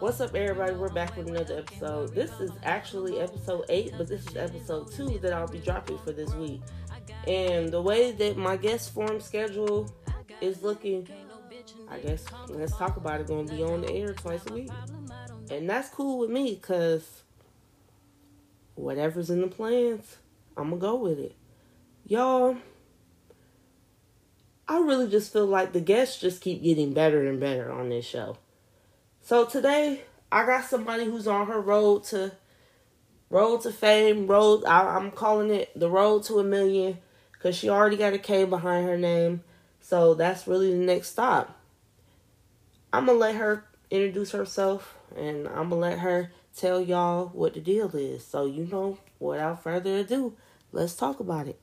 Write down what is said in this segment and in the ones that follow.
What's up, everybody? We're back with another episode. This is actually episode 8, but this is episode 2 that I'll be dropping for this week. And the way that my guest form schedule is looking, I guess let's talk about it. Going to be on the air twice a week, and that's cool with me because whatever's in the plans, I'm gonna go with it. Y'all, I really just feel like the guests just keep getting better and better on this show. So today, I got somebody who's on her road to road to fame. Road, I, I'm calling it the road to a million because she already got a K behind her name. So that's really the next stop. I'm gonna let her introduce herself, and I'm gonna let her tell y'all what the deal is. So you know, without further ado, let's talk about it.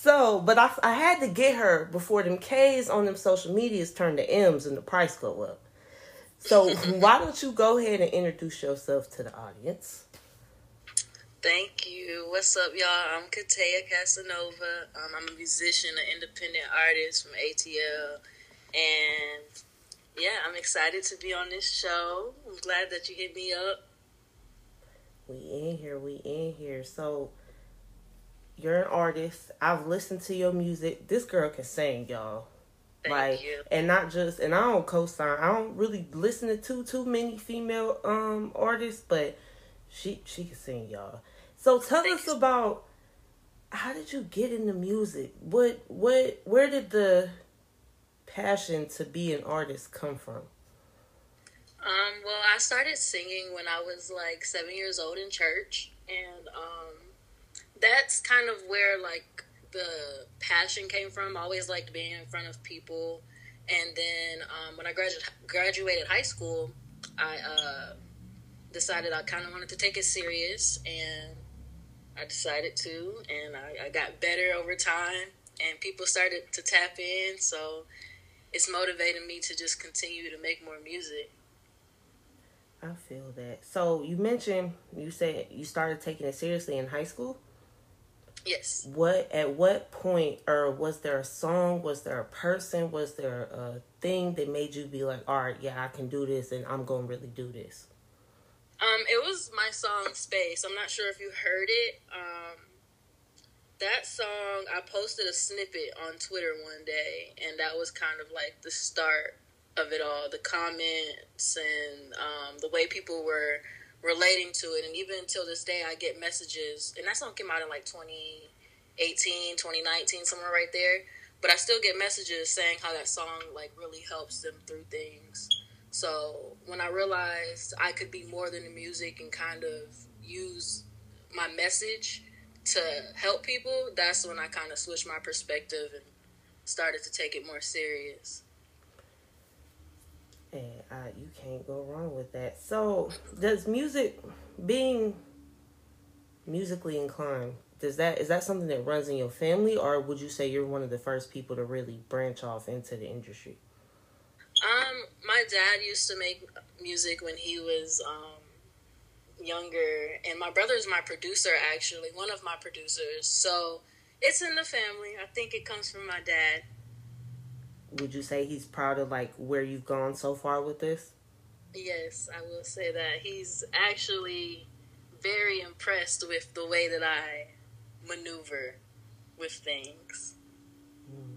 So, but I, I had to get her before them K's on them social medias turn to M's and the price go up. So why don't you go ahead and introduce yourself to the audience? Thank you. What's up, y'all? I'm Kataya Casanova. Um, I'm a musician, an independent artist from ATL, and yeah, I'm excited to be on this show. I'm glad that you hit me up. We in here. We in here. So you're an artist. I've listened to your music. This girl can sing, y'all. Thank like you. and not just and I don't co-sign. I don't really listen to too too many female um artists, but she she can sing, y'all. So tell Thanks. us about how did you get into music? What what where did the passion to be an artist come from? Um, well, I started singing when I was like seven years old in church, and um, that's kind of where like the passion came from. I always liked being in front of people, and then um, when I graduated graduated high school, I uh, decided I kind of wanted to take it serious, and I decided to, and I, I got better over time, and people started to tap in, so it's motivating me to just continue to make more music. I feel that. So you mentioned you said you started taking it seriously in high school. Yes. What at what point or was there a song? Was there a person? Was there a thing that made you be like, all right, yeah, I can do this, and I'm gonna really do this? Um, it was my song Space. I'm not sure if you heard it. Um, that song, I posted a snippet on Twitter one day, and that was kind of like the start of it all. The comments and um, the way people were relating to it. And even until this day, I get messages, and that song came out in like 2018, 2019, somewhere right there. But I still get messages saying how that song like really helps them through things. So when I realized I could be more than the music and kind of use my message to help people, that's when I kind of switched my perspective and started to take it more serious. And uh, you can't go wrong with that. So, does music, being musically inclined, does that is that something that runs in your family, or would you say you're one of the first people to really branch off into the industry? Um, my dad used to make music when he was um, younger, and my brother's my producer, actually, one of my producers. So it's in the family. I think it comes from my dad. Would you say he's proud of like where you've gone so far with this? Yes, I will say that. He's actually very impressed with the way that I maneuver with things. Hmm.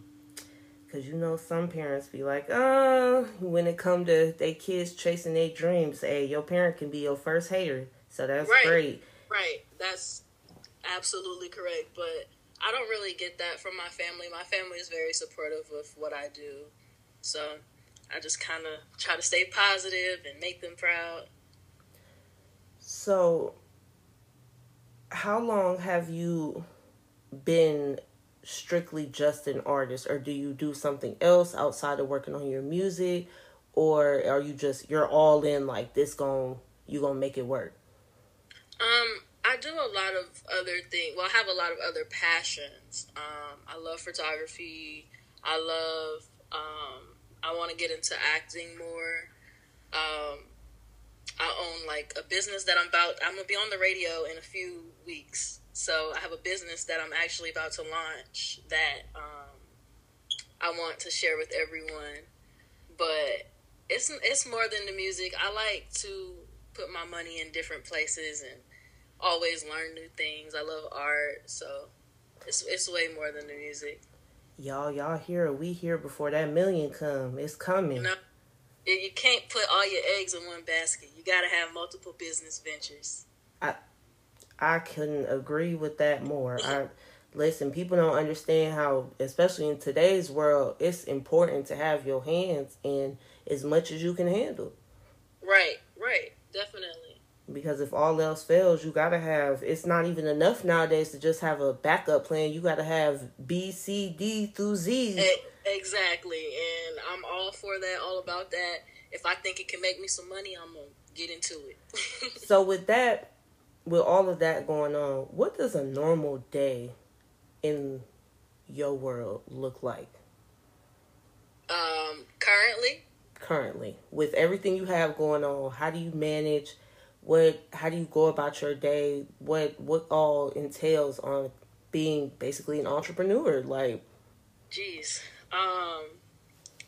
Cause you know some parents be like, oh, when it come to their kids chasing their dreams, hey, your parent can be your first hater. So that's Right. great. Right, that's absolutely correct. But I don't really get that from my family. My family is very supportive of what I do. So I just kind of try to stay positive and make them proud. So, how long have you been strictly just an artist, or do you do something else outside of working on your music, or are you just you're all in like this? Going you gonna make it work? Um, I do a lot of other things. Well, I have a lot of other passions. Um, I love photography. I love. Um, I want to get into acting more. Um, I own like a business that I'm about. I'm gonna be on the radio in a few weeks. So I have a business that I'm actually about to launch that um, I want to share with everyone. but it's it's more than the music. I like to put my money in different places and always learn new things. I love art, so it's it's way more than the music. Y'all, y'all here, we here before that million come. It's coming. No, you can't put all your eggs in one basket. You got to have multiple business ventures. I I couldn't agree with that more. I listen, people don't understand how, especially in today's world, it's important to have your hands in as much as you can handle. Right, right, definitely. Because if all else fails, you gotta have. It's not even enough nowadays to just have a backup plan. You gotta have B, C, D through Z. Exactly, and I'm all for that, all about that. If I think it can make me some money, I'm gonna get into it. so with that, with all of that going on, what does a normal day in your world look like? Um, currently. Currently, with everything you have going on, how do you manage? What? How do you go about your day? What? What all entails on being basically an entrepreneur? Like, jeez, um,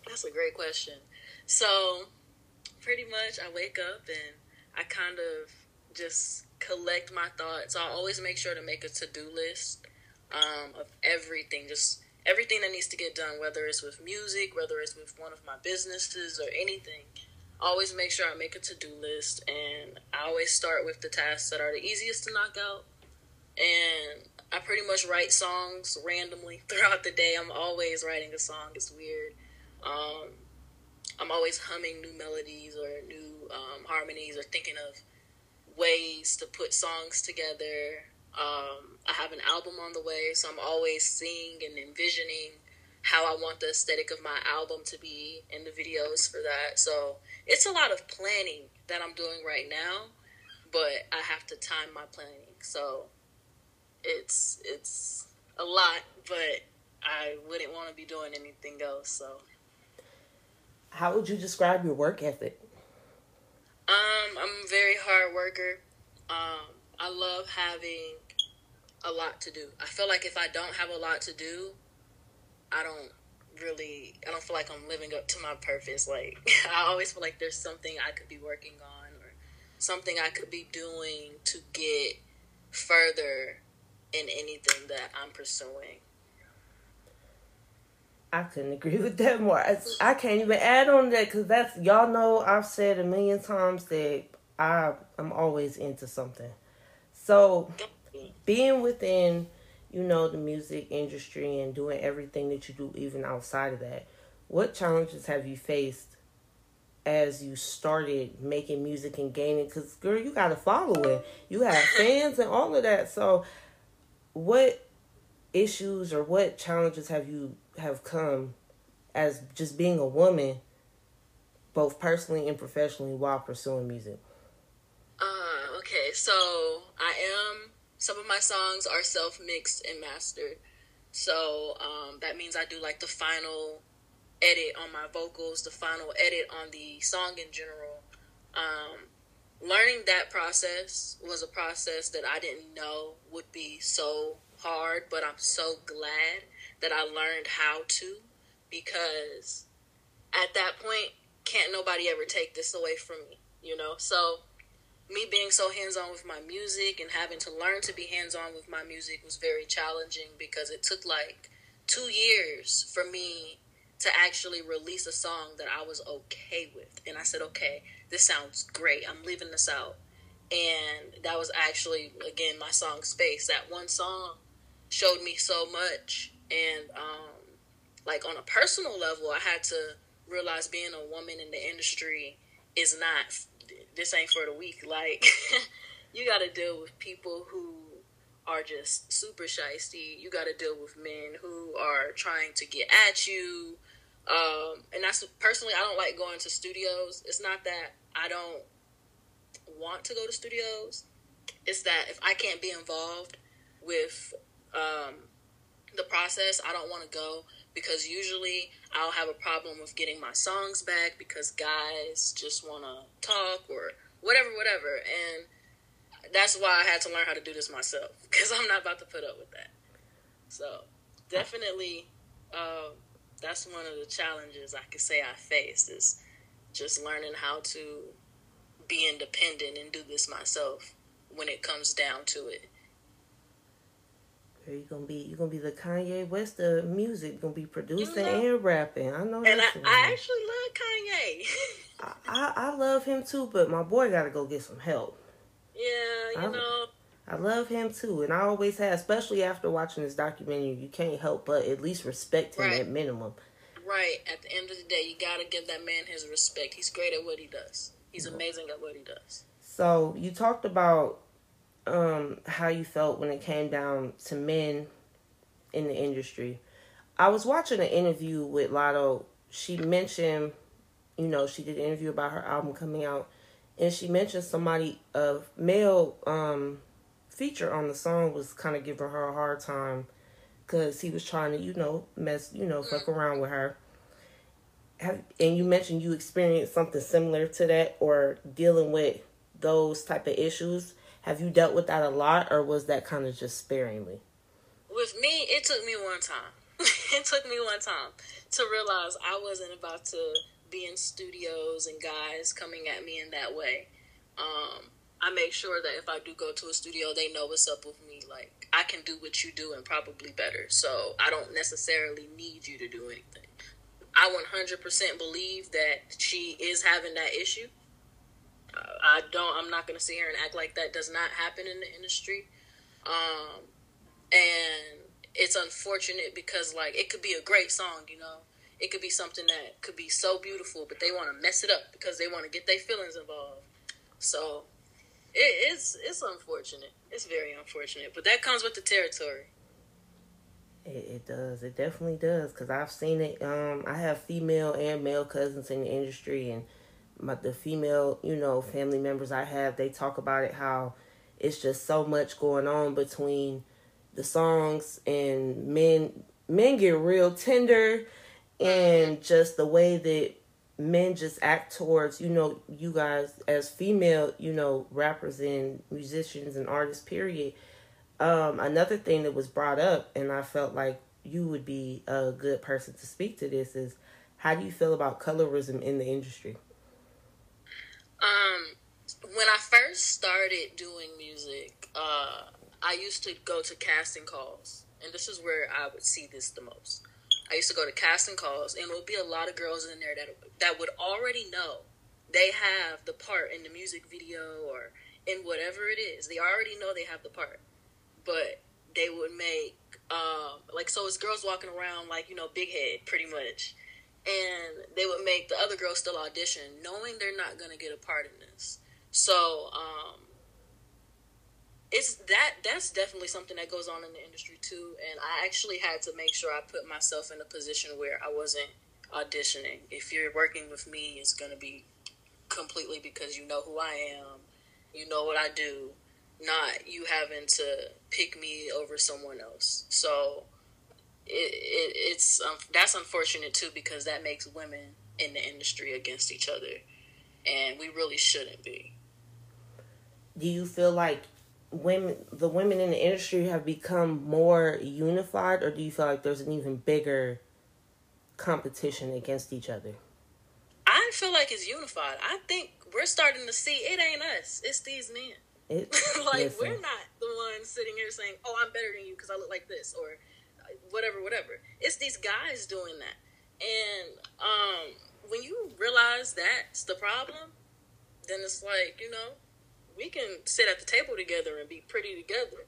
that's a great question. So, pretty much, I wake up and I kind of just collect my thoughts. I always make sure to make a to do list um, of everything, just everything that needs to get done, whether it's with music, whether it's with one of my businesses or anything. Always make sure I make a to do list, and I always start with the tasks that are the easiest to knock out. And I pretty much write songs randomly throughout the day. I'm always writing a song. It's weird. Um, I'm always humming new melodies or new um, harmonies or thinking of ways to put songs together. Um, I have an album on the way, so I'm always seeing and envisioning how I want the aesthetic of my album to be in the videos for that. So it's a lot of planning that I'm doing right now, but I have to time my planning. So it's it's a lot, but I wouldn't want to be doing anything else. So how would you describe your work ethic? Um, I'm a very hard worker. Um, I love having a lot to do. I feel like if I don't have a lot to do, I don't really I don't feel like I'm living up to my purpose. Like I always feel like there's something I could be working on or something I could be doing to get further in anything that I'm pursuing. I couldn't agree with that more. I, I can't even add on that because that's y'all know I've said a million times that I I'm always into something. So being within you know the music industry and doing everything that you do even outside of that, what challenges have you faced as you started making music and gaining? Because girl, you got to follow it. You have fans and all of that. So what issues or what challenges have you have come as just being a woman, both personally and professionally, while pursuing music? Uh, okay, so I am. Some of my songs are self mixed and mastered, so um, that means I do like the final edit on my vocals, the final edit on the song in general. Um, learning that process was a process that I didn't know would be so hard, but I'm so glad that I learned how to because at that point, can't nobody ever take this away from me, you know? So, me being so hands on with my music and having to learn to be hands on with my music was very challenging because it took like two years for me to actually release a song that I was okay with. And I said, okay, this sounds great. I'm leaving this out. And that was actually, again, my song Space. That one song showed me so much and um, like on a personal level i had to realize being a woman in the industry is not this ain't for the weak like you got to deal with people who are just super shisty. You got to deal with men who are trying to get at you. Um, and that's personally i don't like going to studios. It's not that i don't want to go to studios. It's that if i can't be involved with um, the process, I don't want to go because usually I'll have a problem with getting my songs back because guys just want to talk or whatever, whatever. And that's why I had to learn how to do this myself because I'm not about to put up with that. So definitely, uh, that's one of the challenges I could say I faced is just learning how to be independent and do this myself when it comes down to it. You're gonna be you're gonna be the Kanye West of music. Gonna be producing you know, and rapping. I know. And I, I, actually love Kanye. I, I, I love him too, but my boy got to go get some help. Yeah, you I, know. I love him too, and I always have, especially after watching this documentary. You can't help but at least respect him right. at minimum. Right. At the end of the day, you gotta give that man his respect. He's great at what he does. He's amazing at what he does. So you talked about um, how you felt when it came down to men in the industry. I was watching an interview with Latto. She mentioned, you know, she did an interview about her album coming out, and she mentioned somebody, a male um, feature on the song was kind of giving her a hard time because he was trying to, you know, mess, you know, fuck around with her. Have, and you mentioned you experienced something similar to that or dealing with those type of issues have you dealt with that a lot, or was that kind of just sparingly? With me, it took me one time. it took me one time to realize I wasn't about to be in studios and guys coming at me in that way. Um, I make sure that if I do go to a studio, they know what's up with me. Like I can do what you do and probably better. So I don't necessarily need you to do anything. I 100% believe that she is having that issue. I don't. I'm not to sit here and act like that does not happen in the industry. Um, and it's unfortunate because like it could be a great song, you know. It could be something that could be so beautiful, but they want to mess it up because they want to get their feelings involved. So it, it's it's unfortunate. It's very unfortunate, but that comes with the territory. It, it does. It definitely does. Cause I've seen it. Um, I have female and male cousins in the industry, and my the female, you know, family members I have, they talk about it how it's just so much going on between the songs and men men get real tender and just the way that men just act towards you know you guys as female you know rappers and musicians and artists period. Um another thing that was brought up and i felt like you would be a good person to speak to this is how do you feel about colorism in the industry um, when I first started doing music, uh, I used to go to casting calls, and this is where I would see this the most. I used to go to casting calls, and there would be a lot of girls in there that that would already know they have the part in the music video or in whatever it is. They already know they have the part, but they would make um, like so it's girls walking around like you know big head pretty much and they would make the other girls still audition, knowing they're not gonna get a part in this. So um, it's that that's definitely something that goes on in the industry too. And I actually had to make sure I put myself in a position where I wasn't auditioning. If you're working with me, it's gonna be completely because you know who I am, you know what I do, not you having to pick me over someone else. So it, it it's um, that's unfortunate too because that makes women in the industry against each other, and we really shouldn't be. Do you feel like women, the women in the industry, have become more unified, or do you feel like there's an even bigger competition against each other? I feel like it's unified. I think we're starting to see it ain't us; it's these men. It, like listen. we're not the ones sitting here saying, "Oh, I'm better than you because I look like this," or whatever, whatever. It's these guys doing that. And um, when you realize that's the problem, then it's like, you know, we can sit at the table together and be pretty together,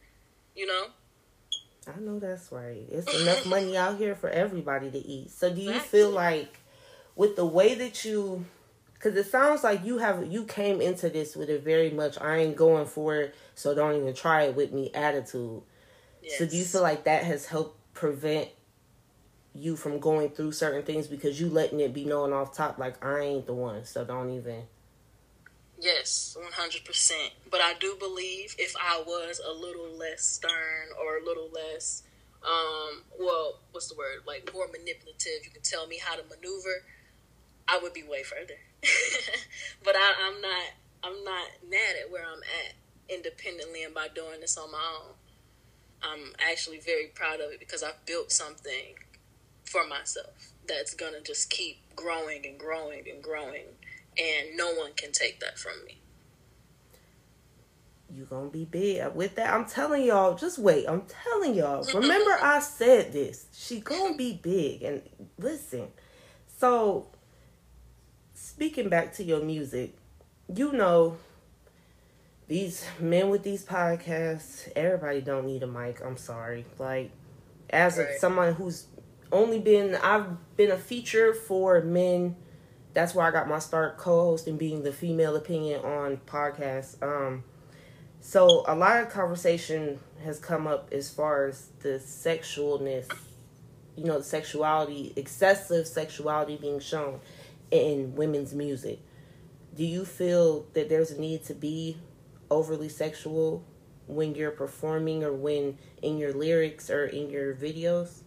you know? I know that's right. It's enough money out here for everybody to eat. So do you exactly. feel like with the way that you because it sounds like you have you came into this with a very much I ain't going for it, so don't even try it with me attitude. Yes. So do you feel like that has helped prevent you from going through certain things because you letting it be known off top like I ain't the one, so don't even. Yes, one hundred percent. But I do believe if I was a little less stern or a little less, um, well, what's the word? Like more manipulative. You can tell me how to maneuver. I would be way further. but I, I'm not. I'm not mad at where I'm at independently and by doing this on my own. I'm actually very proud of it because I've built something for myself. that's gonna just keep growing and growing and growing, and no one can take that from me. You gonna be big with that. I'm telling y'all, just wait. I'm telling y'all. Remember I said this. She gonna be big. And listen. So speaking back to your music, you know these men with these podcasts, everybody don't need a mic. I'm sorry. Like as right. a, someone who's only been I've been a feature for men. That's where I got my start co-hosting being the female opinion on podcasts. Um so a lot of conversation has come up as far as the sexualness, you know, the sexuality, excessive sexuality being shown in women's music. Do you feel that there's a need to be overly sexual when you're performing or when in your lyrics or in your videos?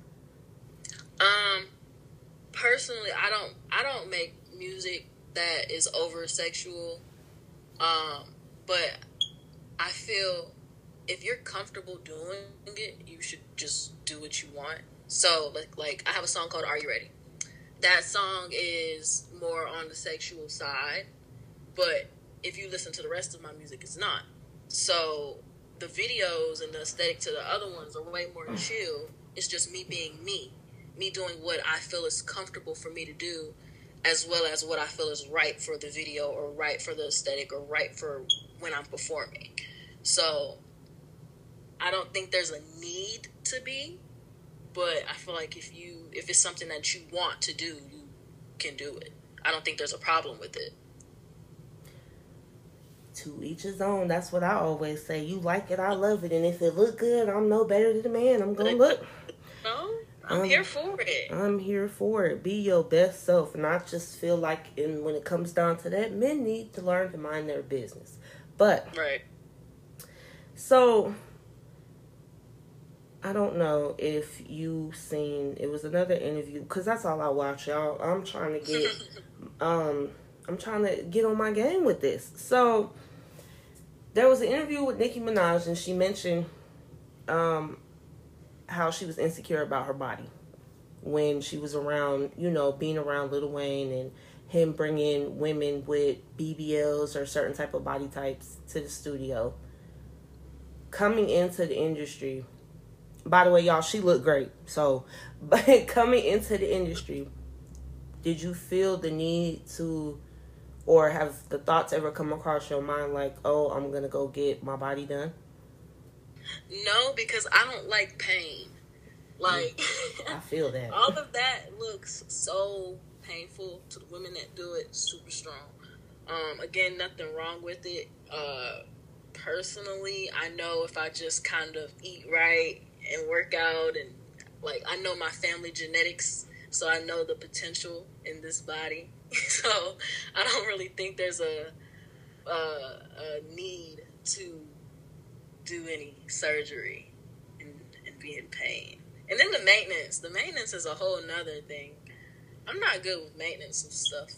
Um personally, I don't I don't make music that is over sexual. Um but I feel if you're comfortable doing it, you should just do what you want. So like like I have a song called Are You Ready? That song is more on the sexual side, but if you listen to the rest of my music it's not. So the videos and the aesthetic to the other ones are way more mm. chill. It's just me being me. Me doing what I feel is comfortable for me to do as well as what I feel is right for the video or right for the aesthetic or right for when I'm performing. So I don't think there's a need to be, but I feel like if you if it's something that you want to do, you can do it. I don't think there's a problem with it. To each his own. That's what I always say. You like it, I love it, and if it look good, I'm no better than the man. I'm gonna look. No, I'm, I'm here for it. I'm here for it. Be your best self, and I just feel like, and when it comes down to that, men need to learn to mind their business. But right so I don't know if you seen it was another interview because that's all I watch, y'all. I'm trying to get um I'm trying to get on my game with this. So there was an interview with Nicki Minaj and she mentioned um how she was insecure about her body when she was around, you know, being around Lil Wayne and him bringing women with BBLs or certain type of body types to the studio coming into the industry, by the way, y'all, she looked great. So, but coming into the industry, did you feel the need to, or have the thoughts ever come across your mind like, oh, I'm gonna go get my body done? No, because I don't like pain. Like, I feel that. all of that looks so painful to the women that do it. Super strong. Um, again, nothing wrong with it. Uh, personally, I know if I just kind of eat right and work out and like I know my family genetics, so I know the potential in this body. so I don't really think there's a, a, a need to do any surgery and, and be in pain. And then the maintenance. The maintenance is a whole nother thing. I'm not good with maintenance and stuff.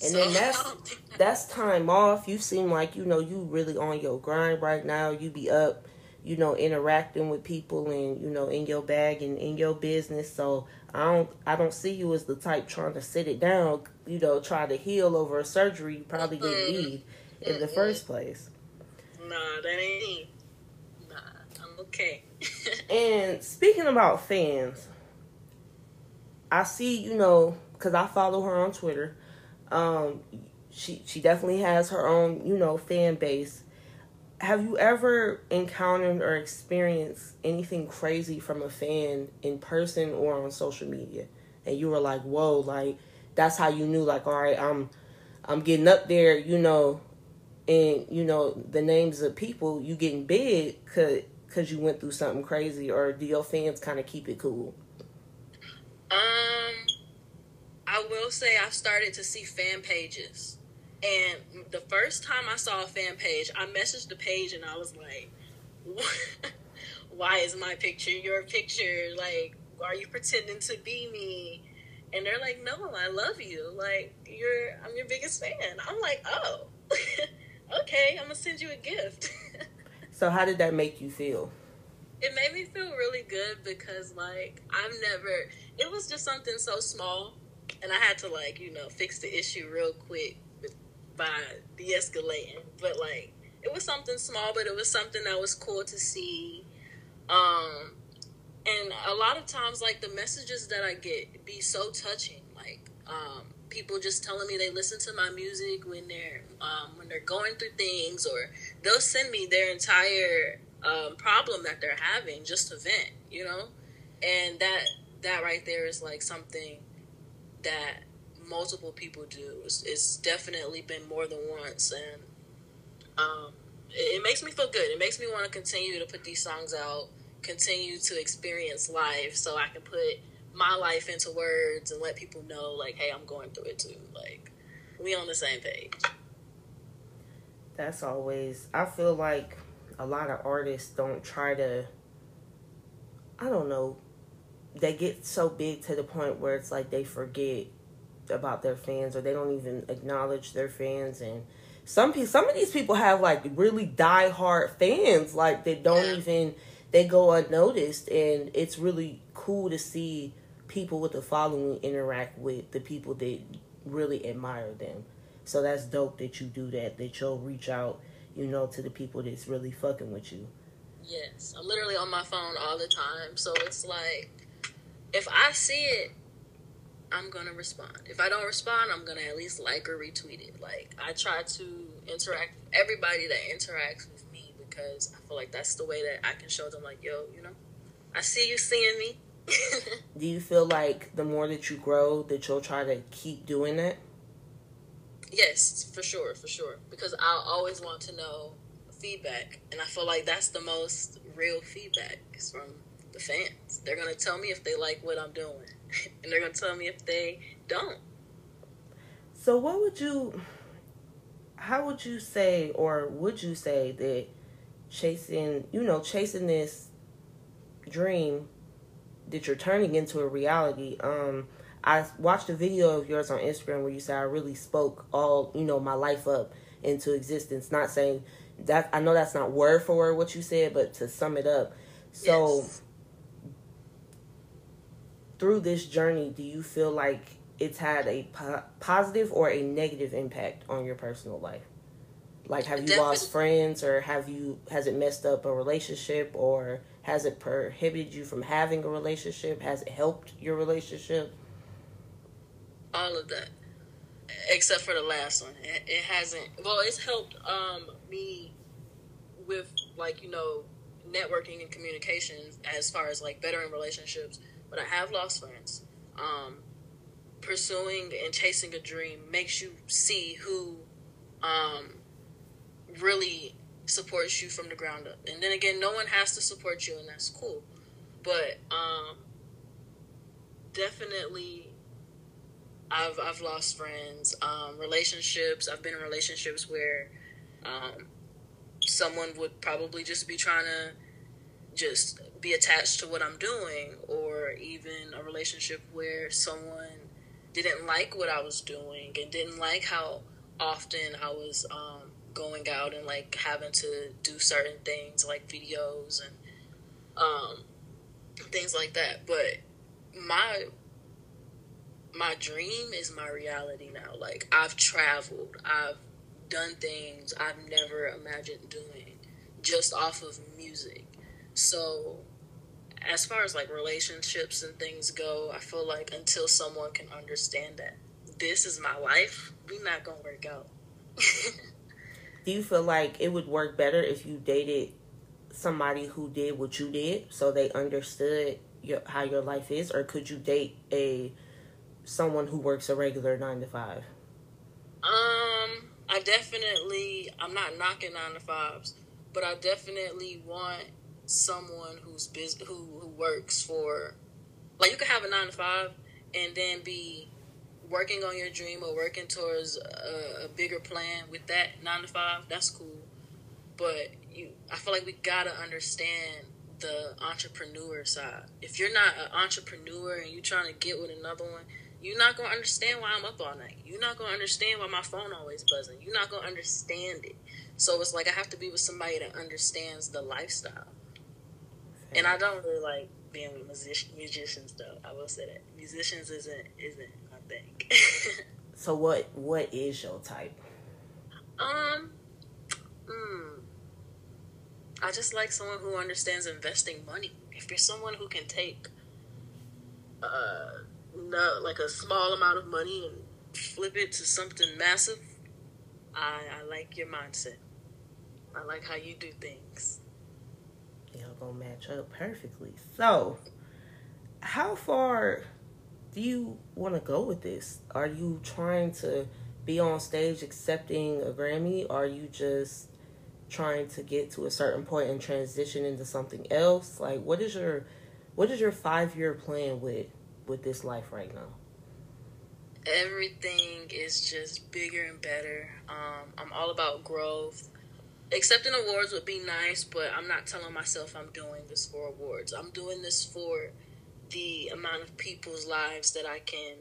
And so, then that's that's time off. You seem like you know you really on your grind right now. You be up, you know, interacting with people and you know in your bag and in your business. So I don't I don't see you as the type trying to sit it down. You know, try to heal over a surgery you probably didn't mm-hmm. need in mm-hmm. the first place. Nah, that ain't. me. Nah, I'm okay. and speaking about fans, I see you know because I follow her on Twitter um, she she definitely has her own, you know, fan base. Have you ever encountered or experienced anything crazy from a fan in person or on social media? And you were like, "Whoa!" Like that's how you knew, like, all right, I'm I'm getting up there, you know, and you know the names of people you getting big cause you went through something crazy, or do your fans kind of keep it cool? Um I will say I've started to see fan pages. And the first time I saw a fan page, I messaged the page and I was like, why is my picture your picture? Like, are you pretending to be me? And they're like, no, I love you. Like, you're, I'm your biggest fan. I'm like, oh, okay, I'm gonna send you a gift. so, how did that make you feel? it made me feel really good because like I've never it was just something so small and I had to like, you know, fix the issue real quick by de-escalating. But like it was something small, but it was something that was cool to see. Um and a lot of times like the messages that I get be so touching. Like um people just telling me they listen to my music when they're um, when they're going through things or they'll send me their entire um, problem that they're having just to vent, you know, and that that right there is like something that multiple people do. It's, it's definitely been more than once, and um, it, it makes me feel good. It makes me want to continue to put these songs out, continue to experience life, so I can put my life into words and let people know, like, hey, I'm going through it too. Like, we on the same page. That's always. I feel like a lot of artists don't try to I don't know, they get so big to the point where it's like they forget about their fans or they don't even acknowledge their fans and some people some of these people have like really die hard fans like they don't yeah. even they go unnoticed and it's really cool to see people with the following interact with the people that really admire them so that's dope that you do that that you'll reach out you know, to the people that's really fucking with you. Yes, I'm literally on my phone all the time. So it's like, if I see it, I'm gonna respond. If I don't respond, I'm gonna at least like or retweet it. Like I try to interact with everybody that interacts with me because I feel like that's the way that I can show them like, yo, you know, I see you seeing me. Do you feel like the more that you grow, that you'll try to keep doing that? Yes, for sure, for sure. Because I always want to know feedback, and I feel like that's the most real feedback is from the fans. They're gonna tell me if they like what I'm doing, and they're gonna tell me if they don't. So, what would you? How would you say, or would you say that chasing, you know, chasing this dream that you're turning into a reality, um, I watched a video of yours on Instagram where you said I really spoke all, you know, my life up into existence. Not saying that I know that's not word for word what you said, but to sum it up. So yes. Through this journey, do you feel like it's had a po- positive or a negative impact on your personal life? Like have you Definitely. lost friends or have you has it messed up a relationship or has it prohibited you from having a relationship? Has it helped your relationship? all of that, except for the last one. It, it hasn't. Well, it's helped um, me with like you know networking and communication as far as like bettering relationships. But I have lost friends. Um, pursuing and chasing a dream makes you see who um, really supports you from the ground up. And then again, no one has to support you, and that's cool. But um, definitely I've I've lost friends, um, relationships. I've been in relationships where um, someone would probably just be trying to just be attached to what I'm doing, or even a relationship where someone didn't like what I was doing and didn't like how often I was um, going out and like having to do certain things like videos and um, things like that. But my my dream is my reality now. Like I've traveled, I've done things I've never imagined doing just off of music. So as far as like relationships and things go, I feel like until someone can understand that this is my life, we not gonna work out. Do you feel like it would work better if you dated somebody who did what you did, so they understood your, how your life is, or could you date a someone who works a regular nine to five? Um, I definitely I'm not knocking nine to fives, but I definitely want someone who's busy who who works for like you could have a nine to five and then be working on your dream or working towards a, a bigger plan with that nine to five. That's cool, but you I feel like we gotta understand the entrepreneur side. If you're not an entrepreneur and you're trying to get with another one, you're not gonna understand why I'm up all night. You're not gonna understand why my phone always buzzing. You're not gonna understand it. So it's like I have to be with somebody that understands the lifestyle. And I don't really like being with musician, musicians though. I will say that musicians isn't isn't my thing. so what what is your type? Um, mm, I just like someone who understands investing money. If you're someone who can take uh no like a small amount of money and flip it to something massive, I I like your mindset. I like how you do things. Y'all gonna match up perfectly. So, how far do you want to go with this? Are you trying to be on stage accepting a Grammy? Are you just trying to get to a certain point and transition into something else? Like, what is your what is your five year plan with with this life right now? Everything is just bigger and better. Um, I'm all about growth accepting awards would be nice, but I'm not telling myself I'm doing this for awards. I'm doing this for the amount of people's lives that I can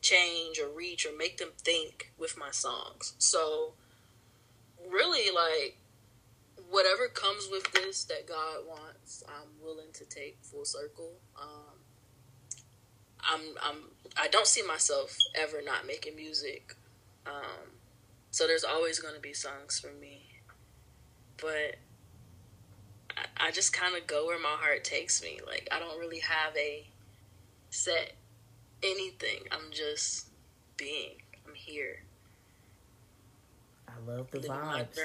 change or reach or make them think with my songs. So, really, like, whatever comes with this that God wants, I'm willing to take full circle. Um, I'm, I'm, I don't see myself ever not making music. Um, so there's always going to be songs for me but I, I just kind of go where my heart takes me. Like I don't really have a set anything. I'm just being. I'm here. I love the living vibes.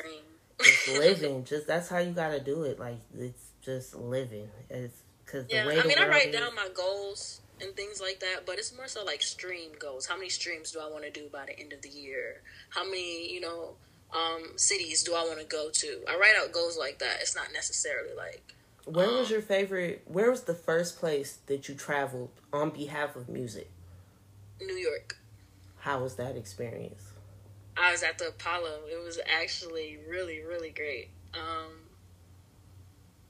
just living. Just that's how you gotta do it. Like it's just living. It's because yeah. I mean, I write is, down my goals and things like that, but it's more so like stream goals. How many streams do I want to do by the end of the year? How many, you know, um, cities do I want to go to? I write out goals like that. It's not necessarily like. Where um, was your favorite? Where was the first place that you traveled on behalf of music? New York. How was that experience? I was at the Apollo. It was actually really, really great. Um,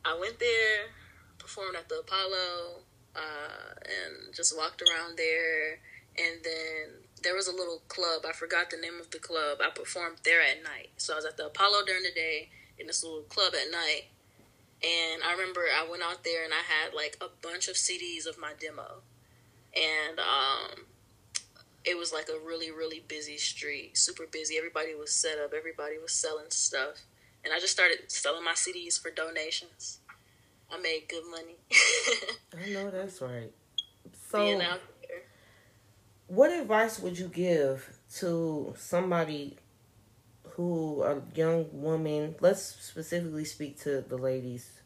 I went there, performed at the Apollo, uh, and just walked around there. And then there was a little club. I forgot the name of the club. I performed there at night. So I was at the Apollo during the day in this little club at night. And I remember I went out there and I had like a bunch of CDs of my demo. And um, it was like a really, really busy street, super busy. Everybody was set up, everybody was selling stuff. And I just started selling my CDs for donations. I made good money. I know that's right. So, what advice would you give to somebody who a young woman let's specifically speak to the ladies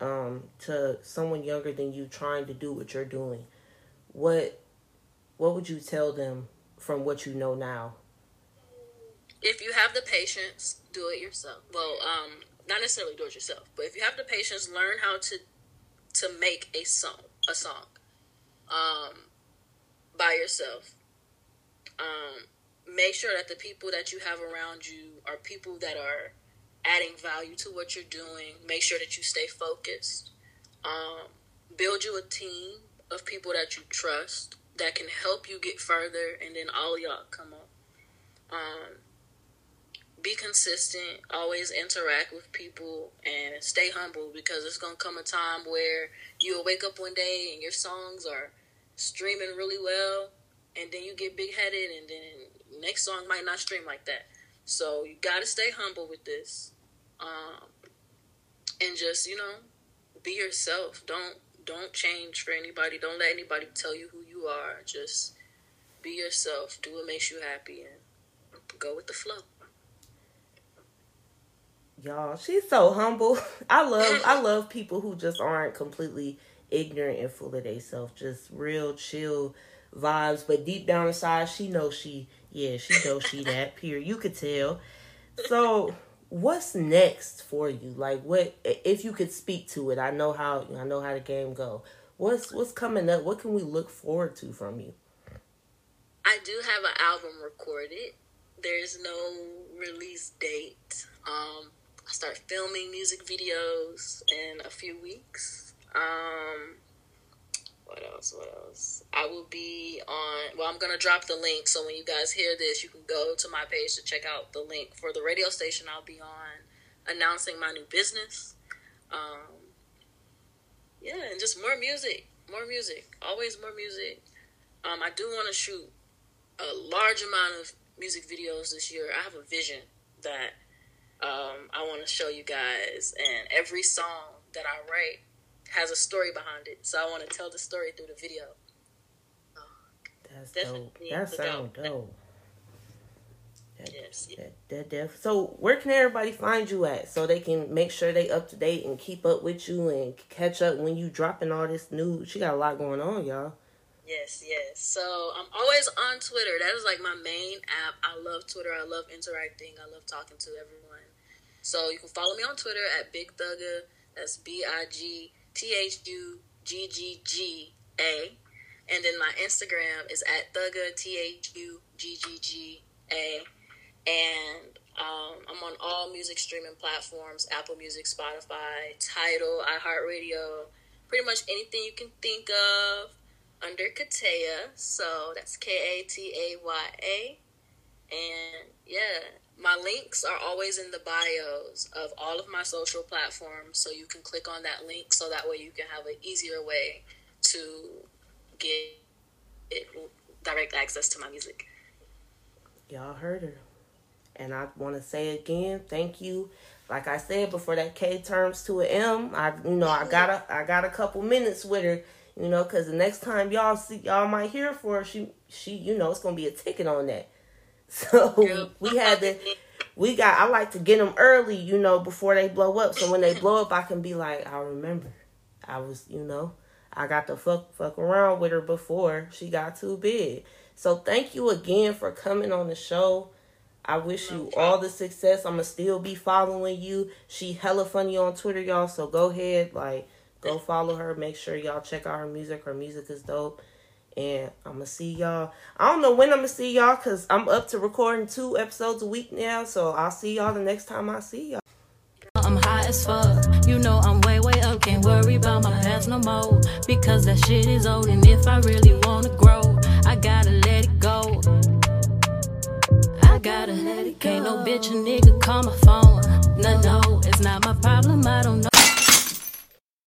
um, to someone younger than you trying to do what you're doing? What what would you tell them from what you know now? If you have the patience do it yourself. Well um not necessarily do it yourself but if you have the patience learn how to to make a song a song. Um by yourself. Um, make sure that the people that you have around you are people that are adding value to what you're doing. Make sure that you stay focused. Um, build you a team of people that you trust that can help you get further, and then all y'all come up. Um, be consistent, always interact with people, and stay humble because it's gonna come a time where you'll wake up one day and your songs are streaming really well, and then you get big headed, and then next song might not stream like that. So you got to stay humble with this, um, and just you know, be yourself. Don't don't change for anybody. Don't let anybody tell you who you are. Just be yourself. Do what makes you happy, and go with the flow. Y'all, she's so humble. I love I love people who just aren't completely ignorant and full of themselves, just real chill vibes. But deep down inside, she knows she, yeah, she knows she that. Period. You could tell. So, what's next for you? Like, what if you could speak to it? I know how I know how the game go. What's what's coming up? What can we look forward to from you? I do have an album recorded. There's no release date. Um, I start filming music videos in a few weeks. Um, what else? What else? I will be on. Well, I'm gonna drop the link, so when you guys hear this, you can go to my page to check out the link for the radio station. I'll be on announcing my new business. Um, yeah, and just more music, more music, always more music. Um, I do want to shoot a large amount of music videos this year. I have a vision that um, I want to show you guys, and every song that I write has a story behind it. So I want to tell the story through the video. That's dope. That sounds dope. That, yes. That, that def- so where can everybody find you at so they can make sure they up to date and keep up with you and catch up when you dropping all this news? She got a lot going on, y'all. Yes, yes. So I'm always on Twitter. That is like my main app. I love Twitter. I love interacting. I love talking to everyone. So you can follow me on Twitter at Big Thugga. That's B I G T H U G G G A. And then my Instagram is at Thugga T H U G G G A. And um, I'm on all music streaming platforms Apple Music, Spotify, Tidal, iHeartRadio, pretty much anything you can think of under Kataya. So that's K A T A Y A. And yeah, my links are always in the bios of all of my social platforms. So you can click on that link so that way you can have an easier way to get it, direct access to my music. Y'all heard her. And I want to say again, thank you. Like I said before, that K turns to an M. I, you know, I got a, I got a couple minutes with her. You know, because the next time y'all see, y'all might hear for her, she, she, you know, it's gonna be a ticket on that. So we had to, we got. I like to get them early, you know, before they blow up. So when they blow up, I can be like, I remember, I was, you know, I got to fuck fuck around with her before she got too big. So thank you again for coming on the show. I wish you all the success. I'ma still be following you. She hella funny on Twitter, y'all. So go ahead, like go follow her. Make sure y'all check out her music. Her music is dope. And I'm gonna see y'all. I don't know when I'm gonna see y'all because I'm up to recording two episodes a week now. So I'll see y'all the next time I see y'all. I'm high as fuck. You know I'm way, way up. Can't worry about my past no more. Because that shit is old. And if I really wanna grow, I gotta let it go. I gotta let it go. Can't no bitch a nigga call my phone. No, no, it's not my problem. I don't know.